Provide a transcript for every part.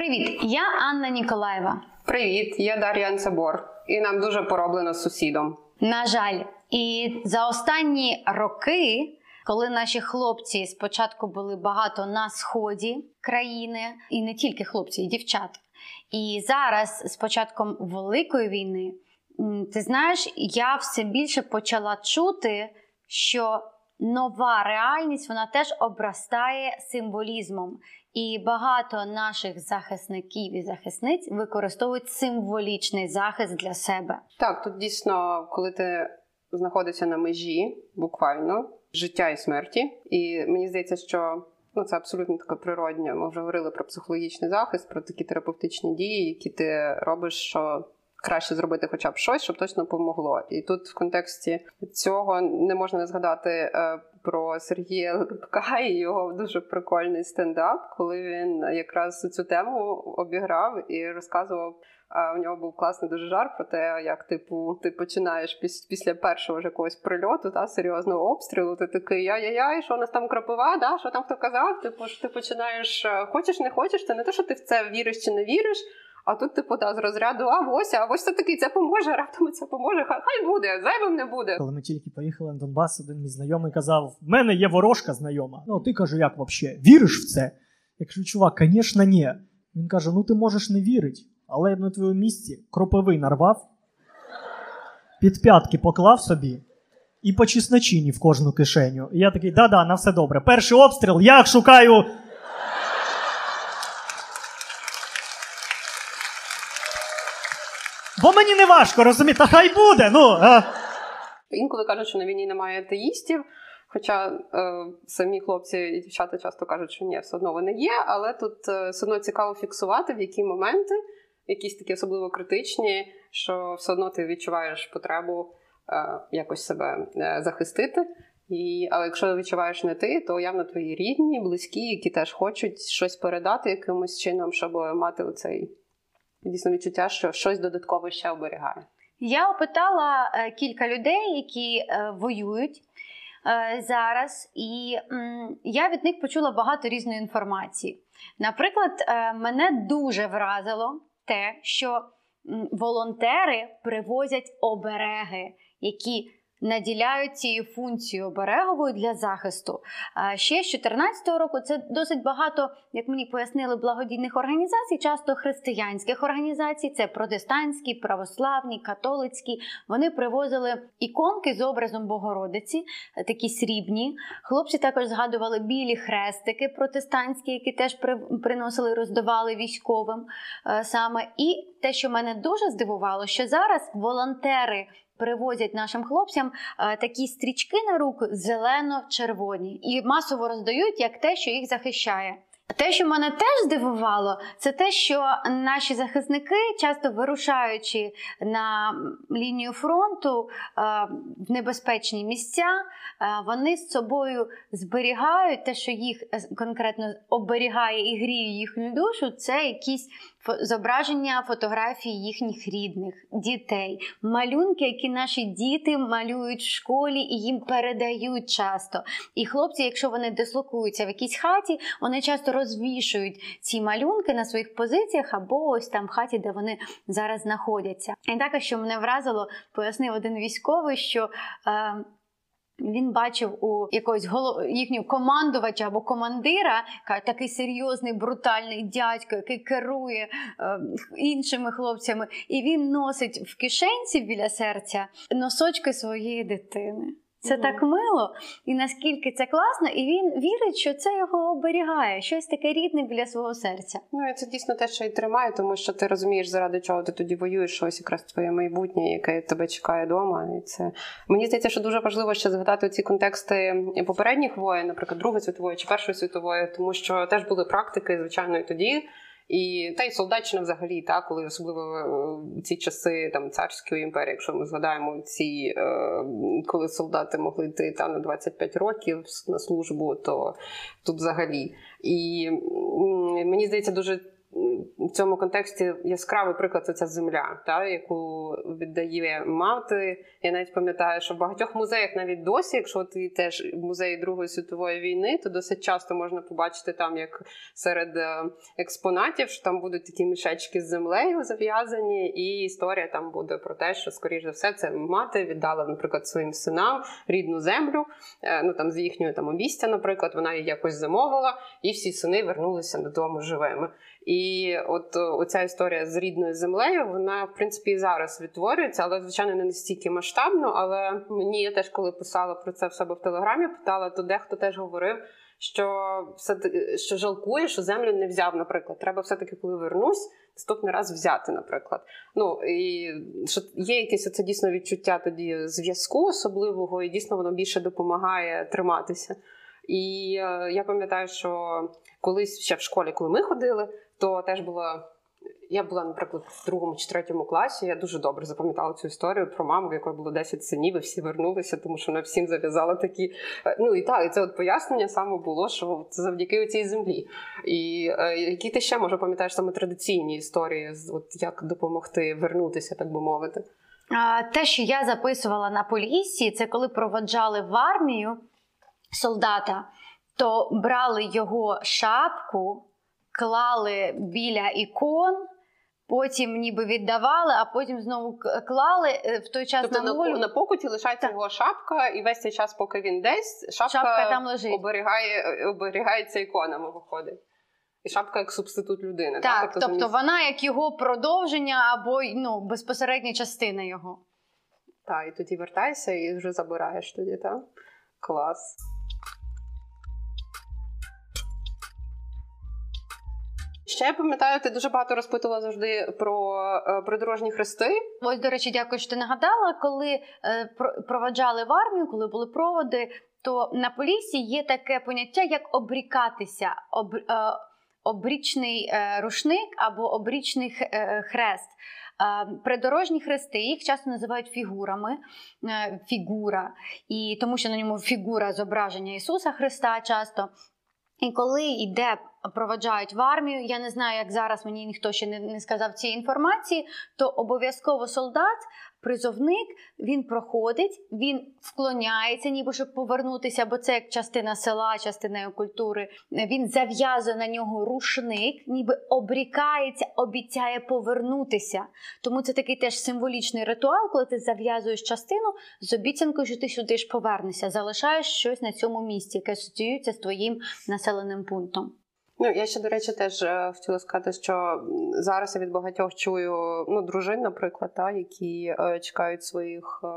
Привіт, я Анна Ніколаєва. Привіт, я Дар'я Анцебор. І нам дуже пороблено з сусідом. На жаль, і за останні роки, коли наші хлопці спочатку були багато на сході країни, і не тільки хлопці, і дівчата. І зараз, з початком великої війни, ти знаєш, я все більше почала чути, що нова реальність вона теж обростає символізмом. І багато наших захисників і захисниць використовують символічний захист для себе. Так, тут дійсно, коли ти знаходишся на межі, буквально життя і смерті, і мені здається, що ну це абсолютно таке природнє. Ми вже говорили про психологічний захист, про такі терапевтичні дії, які ти робиш, що краще зробити, хоча б щось, щоб точно помогло. І тут в контексті цього не можна не згадати е, про Сергія Липка і його дуже прикольний стендап, коли він якраз цю тему обіграв і розказував. А у нього був класний дуже жар про те, як типу ти починаєш піс- після першого ж якогось прильоту та серйозного обстрілу. Ти такий я-я-я, що у нас там крапива, да? що там хто казав? Типу ж ти починаєш, е, хочеш, не хочеш, це не те, що ти в це віриш чи не віриш. А тут, типу, та, з розряду, а ось, а ось все таки це поможе, раптом це поможе, хай, хай буде, зайвим не буде. Коли ми тільки поїхали на Донбас, один мій знайомий казав: в мене є ворожка знайома. Ну, ти каже, як взагалі? Віриш в це? Я кажу, чувак, звісно, ні. Він каже: ну ти можеш не вірити, але я на твоєму місці кропивий нарвав, під п'ятки поклав собі. І по чесночині в кожну кишеню. І я такий, да-да, на все добре. Перший обстріл, я шукаю Бо мені не важко розуміти, хай буде. ну. А. Інколи кажуть, що на війні немає атеїстів. Хоча е, самі хлопці і дівчата часто кажуть, що ні, все одно вони є, але тут е, все одно цікаво фіксувати, в які моменти, якісь такі особливо критичні, що все одно ти відчуваєш потребу е, якось себе е, захистити. І, Але якщо відчуваєш не ти, то явно твої рідні, близькі, які теж хочуть щось передати якимось чином, щоб мати оцей дійсно відчуття, що щось додатково ще оберігає. Я опитала е, кілька людей, які е, воюють е, зараз, і я від них почула багато різної інформації. Наприклад, мене дуже вразило те, що волонтери привозять обереги, які наділяють цією функцією обереговою для захисту. А ще з 2014 року це досить багато, як мені пояснили, благодійних організацій, часто християнських організацій, це протестантські, православні, католицькі. Вони привозили іконки з образом Богородиці, такі срібні. Хлопці також згадували білі хрестики протестантські, які теж приносили, роздавали військовим е, саме. І те, що мене дуже здивувало, що зараз волонтери привозять нашим хлопцям е, такі стрічки на руку зелено-червоні і масово роздають як те, що їх захищає. Те, що мене теж здивувало, це те, що наші захисники, часто вирушаючи на лінію фронту е, в небезпечні місця, е, вони з собою зберігають те, що їх конкретно оберігає і гріє їхню душу, це якісь зображення фотографій їхніх рідних, дітей, малюнки, які наші діти малюють в школі і їм передають часто. І хлопці, якщо вони дислокуються в якійсь хаті, вони часто розвішують ці малюнки на своїх позиціях або ось там в хаті, де вони зараз знаходяться. І також, що мене вразило, пояснив один військовий, що. Е, він бачив у якогось голов... їхнього командувача або командира такий серйозний брутальний дядько, який керує е, іншими хлопцями, і він носить в кишенці біля серця носочки своєї дитини. Це mm так мило, і наскільки це класно, і він вірить, що це його оберігає, щось таке рідне біля свого серця. Ну і це дійсно те, що і тримає, тому що ти розумієш, заради чого ти тоді воюєш, щось якраз твоє майбутнє, яке тебе чекає вдома. І це мені здається, що дуже важливо ще згадати ці контексти попередніх воєн, наприклад, Другої світової чи Першої світової, тому що теж були практики, звичайно, і тоді. І та й солдатчина взагалі, та коли особливо е, ці часи там царської імперії, якщо ми згадаємо ці, е, коли солдати могли йти там на 25 років на службу, то тут взагалі. І мені здається, дуже в цьому контексті яскравий приклад це ця земля, та, яку віддає мати. Я навіть пам'ятаю, що в багатьох музеях навіть досі, якщо ти теж в музеї Другої світової війни, то досить часто можна побачити там, як серед е, експонатів, що там будуть такі мішечки з землею зав'язані, і історія там буде про те, що, скоріш за все, це мати віддала, наприклад, своїм синам рідну землю, е, ну там з їхньої там обістя, наприклад, вона її якось замовила, і всі сини вернулися додому живими. І от оця історія з рідною землею, вона в принципі і зараз відтворюється, але звичайно не настільки масштабно. Але мені я теж коли писала про це в себе в телеграмі, питала, то дехто теж говорив. Що все що жалкує, що землю не взяв, наприклад. Треба все-таки, коли вернусь, наступний раз взяти, наприклад. Ну і що є якесь оце дійсно відчуття тоді зв'язку особливого, і дійсно воно більше допомагає триматися. І е, я пам'ятаю, що колись ще в школі, коли ми ходили, то теж була. Я була, наприклад, в другому чи третьому класі. Я дуже добре запам'ятала цю історію про маму, в якої було 10 синів, і всі вернулися, тому що вона всім зав'язала такі. Е, ну і так, і це от пояснення саме було, що це завдяки цій землі. І е, які ти ще може пам'ятаєш саме традиційні історії, от як допомогти вернутися, так би мовити. Те, що я записувала на полісі, це коли проводжали в армію солдата, то брали його шапку клали біля ікон. Потім ніби віддавали, а потім знову клали е, в той час тобто на молю. на покуті лишається так. його шапка, і весь цей час, поки він десь, шапка, шапка там лежить. оберігає, оберігається іконами, виходить. І шапка як субститут людини. Так, так? тобто замість... вона як його продовження або ну, безпосередня частина його. Так, і тоді вертайся і вже забираєш тоді, так? Клас. Ще я пам'ятаю, ти дуже багато розпитувала завжди про е, придорожні хрести. Ось, до речі, дякую, що ти нагадала. Коли е, проваджали в армію, коли були проводи, то на полісі є таке поняття, як обрікатися, об, е, обрічний рушник або обрічний хрест. Придорожні хрести їх часто називають фігурами, фігура, і тому що на ньому фігура зображення Ісуса Христа часто. І коли йде, проваджають в армію, я не знаю, як зараз мені ніхто ще не, не сказав цієї інформації, то обов'язково солдат призовник він проходить, він вклоняється, ніби щоб повернутися, бо це як частина села, частина його культури. Він зав'язує на нього рушник, ніби обрікається, обіцяє повернутися. Тому це такий теж символічний ритуал, коли ти зав'язуєш частину з обіцянкою, що ти сюди ж повернешся, залишаєш щось на цьому місці, яке асоціюється з твоїм населеним пунктом. Ну, я ще, до речі, теж е, хотіла сказати, що зараз я від багатьох чую ну, дружин, наприклад, та, які е, чекають своїх е,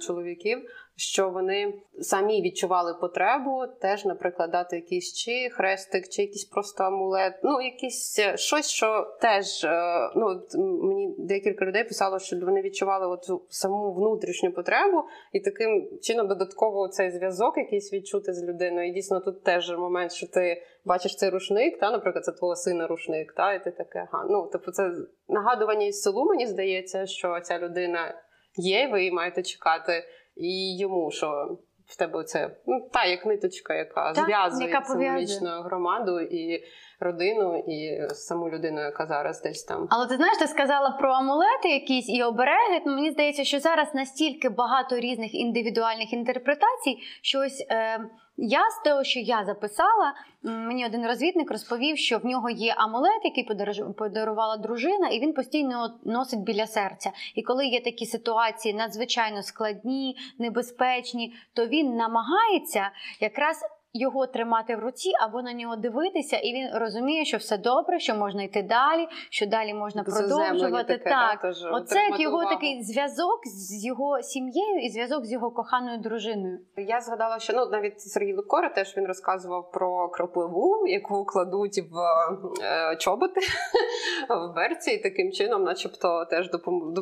чоловіків, що вони самі відчували потребу теж, наприклад, дати якийсь чи хрестик, чи якийсь просто амулет. Ну, якісь е, щось, що теж е, ну, мені декілька людей писало, що вони відчували от саму внутрішню потребу, і таким чином додатково цей зв'язок якийсь відчути з людиною. І дійсно тут теж момент, що ти бачиш цей рушник, та, наприклад, це твого сина рушник, та, і ти таке, ага, ну, тобто це нагадування із селу, мені здається, що ця людина є, ви її маєте чекати і йому, що в тебе це ну, та як ниточка, яка так, зв'язує яка символічно громаду і родину, і саму людину, яка зараз десь там. Але ти знаєш, ти сказала про амулети якісь і обереги. Мені здається, що зараз настільки багато різних індивідуальних інтерпретацій, що ось. Е, я з того, що я записала, мені один розвідник розповів, що в нього є амулет, який подарувала дружина, і він постійно носить біля серця. І коли є такі ситуації надзвичайно складні, небезпечні, то він намагається якраз його тримати в руці або на нього дивитися, і він розуміє, що все добре, що можна йти далі, що далі можна продовжувати. Таке, так, та, оце як його увагу. такий зв'язок з його сім'єю і зв'язок з його коханою дружиною. Я згадала, що ну навіть Сергій Лукора теж він розказував про кропиву, яку кладуть в е, чоботи в берці, і таким чином, начебто, теж допом...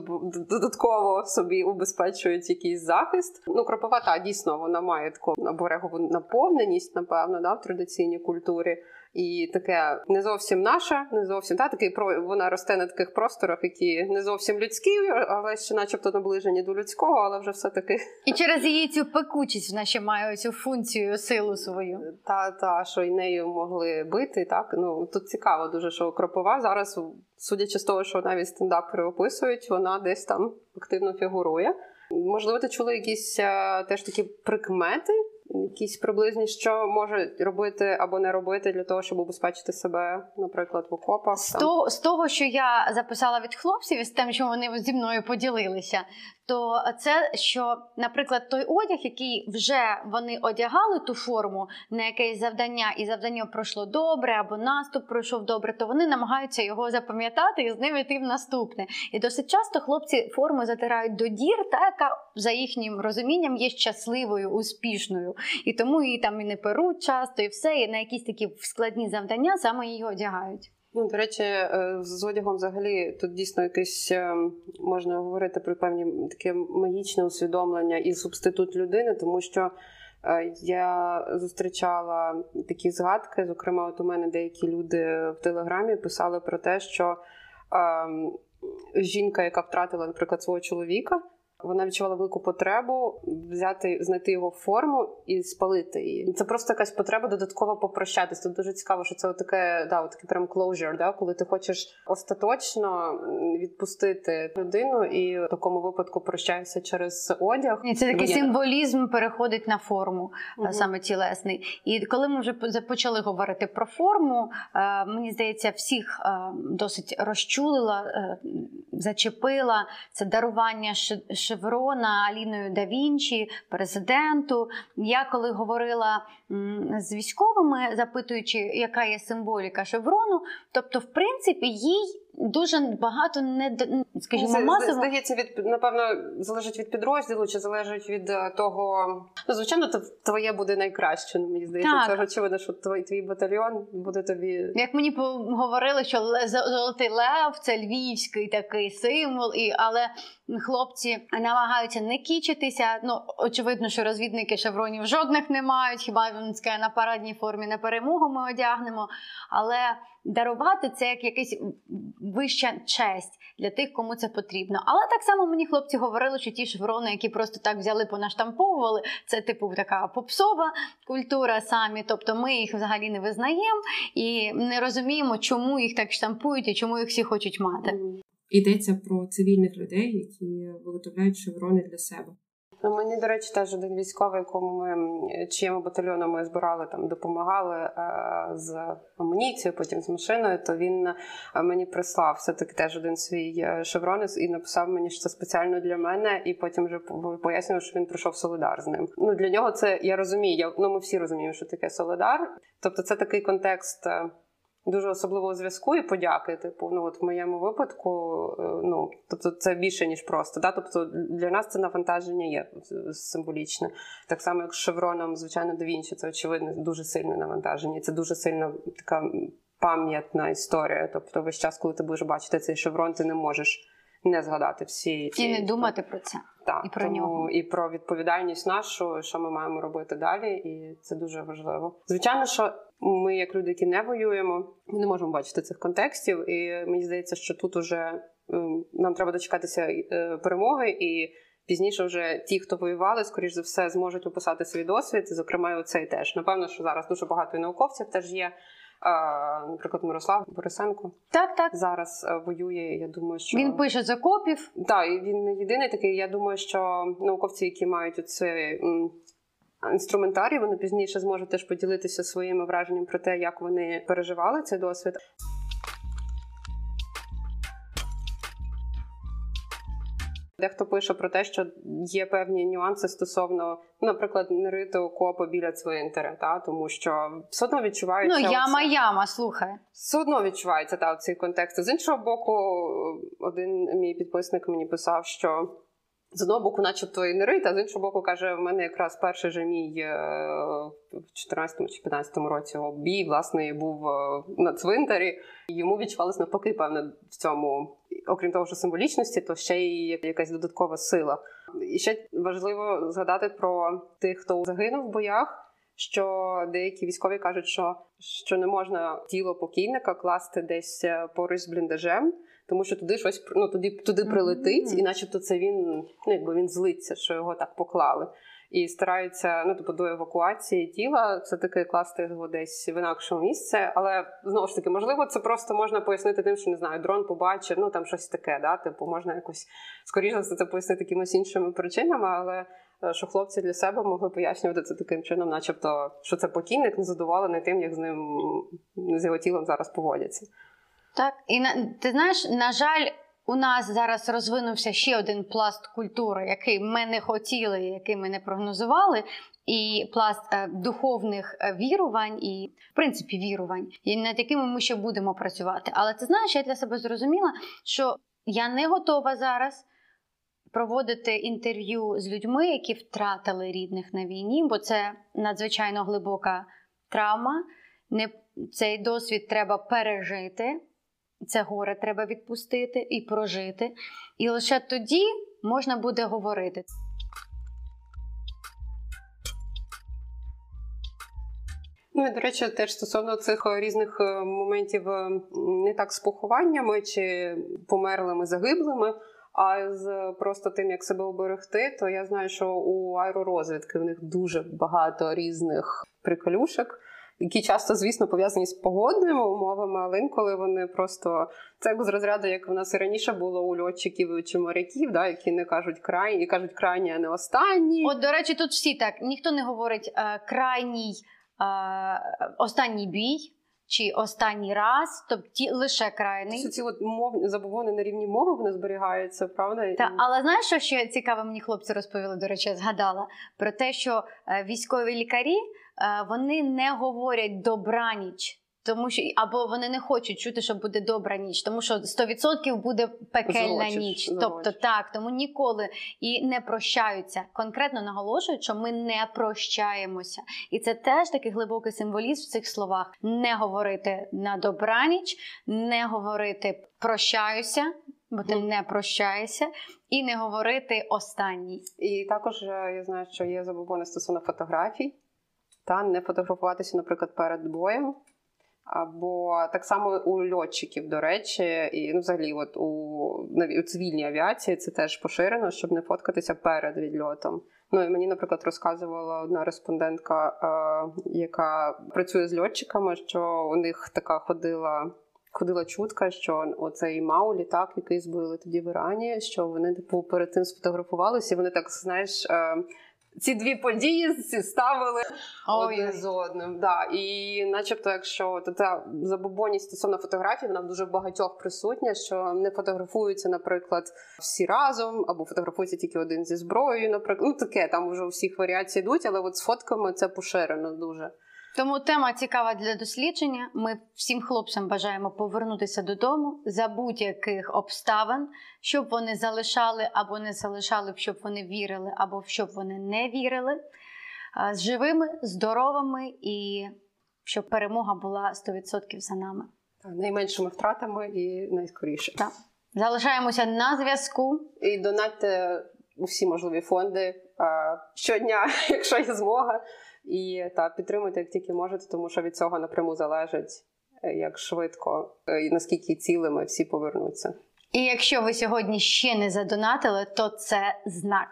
додатково собі убезпечують якийсь захист. Ну, кропива та дійсно вона має таку наберегову наповненість незручність, напевно, да, в традиційній культурі. І таке не зовсім наше, не зовсім та такий про вона росте на таких просторах, які не зовсім людські, але ще, начебто, наближені до людського, але вже все таки і через її цю пекучість вона ще має цю функцію, силу свою. Та та що й нею могли бити. Так ну тут цікаво, дуже що кропова зараз, судячи з того, що навіть стендапери описують, вона десь там активно фігурує. Можливо, ти чули якісь а, теж такі прикмети якісь приблизні, що може робити або не робити для того, щоб убезпечити себе, наприклад, в окопах? З того, з того, що я записала від хлопців, і з тим, що вони зі мною поділилися, то це що, наприклад, той одяг, який вже вони одягали ту форму на якесь завдання, і завдання пройшло добре, або наступ пройшов добре, то вони намагаються його запам'ятати і з ним йти в наступне. І досить часто хлопці форму затирають до дір, та яка за їхнім розумінням є щасливою, успішною. І тому її там і не перуть часто, і все, і на якісь такі складні завдання саме її одягають. Ну, до речі, е, з одягом взагалі тут дійсно якесь е, можна говорити про певні таке магічне усвідомлення і субститут людини, тому що е, я зустрічала такі згадки. Зокрема, от у мене деякі люди в телеграмі писали про те, що ем, жінка, яка втратила, наприклад, свого чоловіка. Вона відчувала велику потребу взяти, знайти його форму і спалити її. Це просто якась потреба додатково попрощатись. Тут дуже цікаво, що це таке, да, таке прям closure, да, коли ти хочеш остаточно відпустити людину, і в такому випадку прощаєшся через одяг. І Це такий Мені... символізм переходить на форму, угу. саме тілесний. І коли ми вже почали говорити про форму, е, мені здається, всіх е, досить розчулила, зачепила це дарування Шеврона Аліною да Вінчі, президенту. Я коли говорила з військовими, запитуючи, яка є символіка Шеврону, тобто, в принципі, їй дуже багато не скажімо, масово. Здається, від напевно залежить від підрозділу, чи залежить від е, того. Ну, звичайно, то твоє буде найкраще. Ну, мені здається, так. це очевидно, що твій твій батальйон буде тобі. Як мені говорили, що золотий лев це львівський такий символ, і але хлопці намагаються не кічитися. Ну очевидно, що розвідники шевронів жодних не мають. Хіба він на парадній формі на перемогу ми одягнемо, але дарувати це як якась вища честь для тих, кому це потрібно. Але так само мені хлопці говорили, що ті шеврони, які просто так взяли, понаштамповували, це типу така попсова культура самі. Тобто ми їх взагалі не визнаємо і не розуміємо, чому їх так штампують і чому їх всі хочуть мати. Йдеться про цивільних людей, які виготовляють шеврони для себе. Ну, мені, до речі, теж один військовий, якому ми чиєму батальйону ми збирали там, допомагали е, з амуніцією, потім з машиною. То він е, мені прислав все-таки теж один свій е, шеврон і написав мені, що це спеціально для мене, і потім вже пояснював, що він пройшов солидар з ним. Ну для нього це я розумію. Я ну ми всі розуміємо, що таке солидар. Тобто, це такий контекст. Дуже особливого зв'язку і подяки. Типу, ну от в моєму випадку, е, ну тобто, це більше ніж просто. Да? Тобто для нас це навантаження є символічне. Так само, як з шевроном, звичайно, до Вінчі, це очевидно дуже сильне навантаження. Це дуже сильна така пам'ятна історія. Тобто, весь час, коли ти будеш бачити цей шеврон, ти не можеш. Не згадати всі ці і не думати про це так, і про тому, нього і про відповідальність нашу, що ми маємо робити далі, і це дуже важливо. Звичайно, що ми, як люди, які не воюємо, ми не можемо бачити цих контекстів. І мені здається, що тут уже ем, нам треба дочекатися е, перемоги, і пізніше вже ті, хто воювали, скоріш за все, зможуть описати свій досвід. Зокрема, і оцей теж. Напевно, що зараз дуже багато і науковців теж є. Наприклад, Мирослав Борисенко так, так зараз е, воює. Я думаю, що він пише з окопів. Так, і він не єдиний такий. Я думаю, що науковці, які мають оцей інструментарій. Вони пізніше зможуть теж поділитися своїми враженнями про те, як вони переживали цей досвід. Дехто пише про те, що є певні нюанси стосовно, наприклад, не рити окопи біля цвинтаря, та тому що все одно відчувається Ну, яма, оце... яма, слухай. Все одно відчувається та цей контекст. З іншого боку, один мій підписник мені писав, що з одного боку, начебто і не рить, а з іншого боку, каже, в мене якраз перший же мій е, в 14 чи 15 році бій, власне, був е, на цвинтарі. І йому відчувалось навпаки, певне, в цьому, окрім того, що символічності, то ще й якась додаткова сила. І ще важливо згадати про тих, хто загинув в боях. що деякі військові кажуть, що, що не можна тіло покійника класти десь е, поруч з бліндажем. Тому що туди щось ну, туди, туди прилетить, Мгм. і начебто це він ну, якби він злиться, що його так поклали. І стараються ну, типу, до евакуації тіла все таки класти його десь в інакше місце. Але знову ж таки, можливо, це просто можна пояснити тим, що не знаю, дрон побачив, ну там щось таке. Да? Типу, можна якось скоріше за це пояснити якимось іншими причинами, але е, що хлопці для себе могли пояснювати це таким чином, начебто, що це покійник незадоволений тим, як з ним з його тілом зараз поводяться. Так, і ти знаєш, на жаль, у нас зараз розвинувся ще один пласт культури, який ми не хотіли, який ми не прогнозували. І пласт е, духовних е, вірувань і, в принципі, вірувань, і над якими ми ще будемо працювати. Але ти знаєш, я для себе зрозуміла, що я не готова зараз проводити інтерв'ю з людьми, які втратили рідних на війні, бо це надзвичайно глибока травма. Не, цей досвід треба пережити. Це горе треба відпустити і прожити. І лише тоді можна буде говорити. Ну і до речі, теж стосовно цих е, різних е, моментів е, не так з похованнями чи померлими загиблими, а з просто тим, як себе оберегти, то я знаю, що у аеророзвідки в них дуже багато різних приколюшок. Які часто, звісно, пов'язані з погодними умовами, але інколи вони просто це як з розряду, як в нас і раніше було у льотчиків чи моряків, да, які не кажуть крайні, і кажуть крайні, а не останні. От, до речі, тут всі так. Ніхто не говорить е, крайній е, останній бій чи останній раз, тобто ті, лише крайний. Ці, ці от мов забобони на рівні мови вони зберігаються, правда? Та, але знаєш, що ще цікаве мені хлопці розповіли, до речі, згадала про те, що е, військові лікарі вони не говорять добраніч. Тому що або вони не хочуть чути, що буде добра ніч, тому що 100% буде пекельна Зрочиш, ніч. зрочиш. Тобто так, тому ніколи і не прощаються. Конкретно наголошують, що ми не прощаємося, і це теж такий глибокий символізм в цих словах: не говорити на добраніч, не говорити прощаюся, бо ти Мгм. не прощаєшся, і не говорити останній. І також е, я знаю, що є забобони стосовно фотографій, та не фотографуватися, наприклад, перед боєм. Або так само у льотчиків, до речі, і ну, взагалі, от у, у цивільній авіації це теж поширено, щоб не фоткатися перед відльотом. Ну і мені, наприклад, розказувала одна респондентка, е, яка працює з льотчиками, що у них така ходила. Ходила чутка, що оцей Мау літак, який збили тоді в Ірані, що вони типу перед тим сфотографувалися, і вони так знаєш. Е, ці дві події ставили один з одним. Да. І начебто, якщо та забобонність стосовно фотографій, вона дуже в багатьох присутня, що не фотографуються, наприклад, всі разом, або фотографується тільки один зі зброєю, наприклад. Ну таке, там вже у всіх варіації йдуть, але от з фотками це поширено дуже. Тому тема цікава для дослідження. Ми всім хлопцям бажаємо повернутися додому за будь-яких обставин, щоб вони залишали або не залишали, щоб вони вірили, або щоб вони не вірили. З живими, здоровими і щоб перемога була 100% за нами. Найменшими втратами і найскоріше. Так. Залишаємося на зв'язку. І донатьте у всі можливі фонди щодня, якщо є змога. І та підтримуйте, як тільки можете, тому що від цього напряму залежить, е, як швидко е, і наскільки цілими всі повернуться. І якщо ви сьогодні ще не задонатили, то це знак.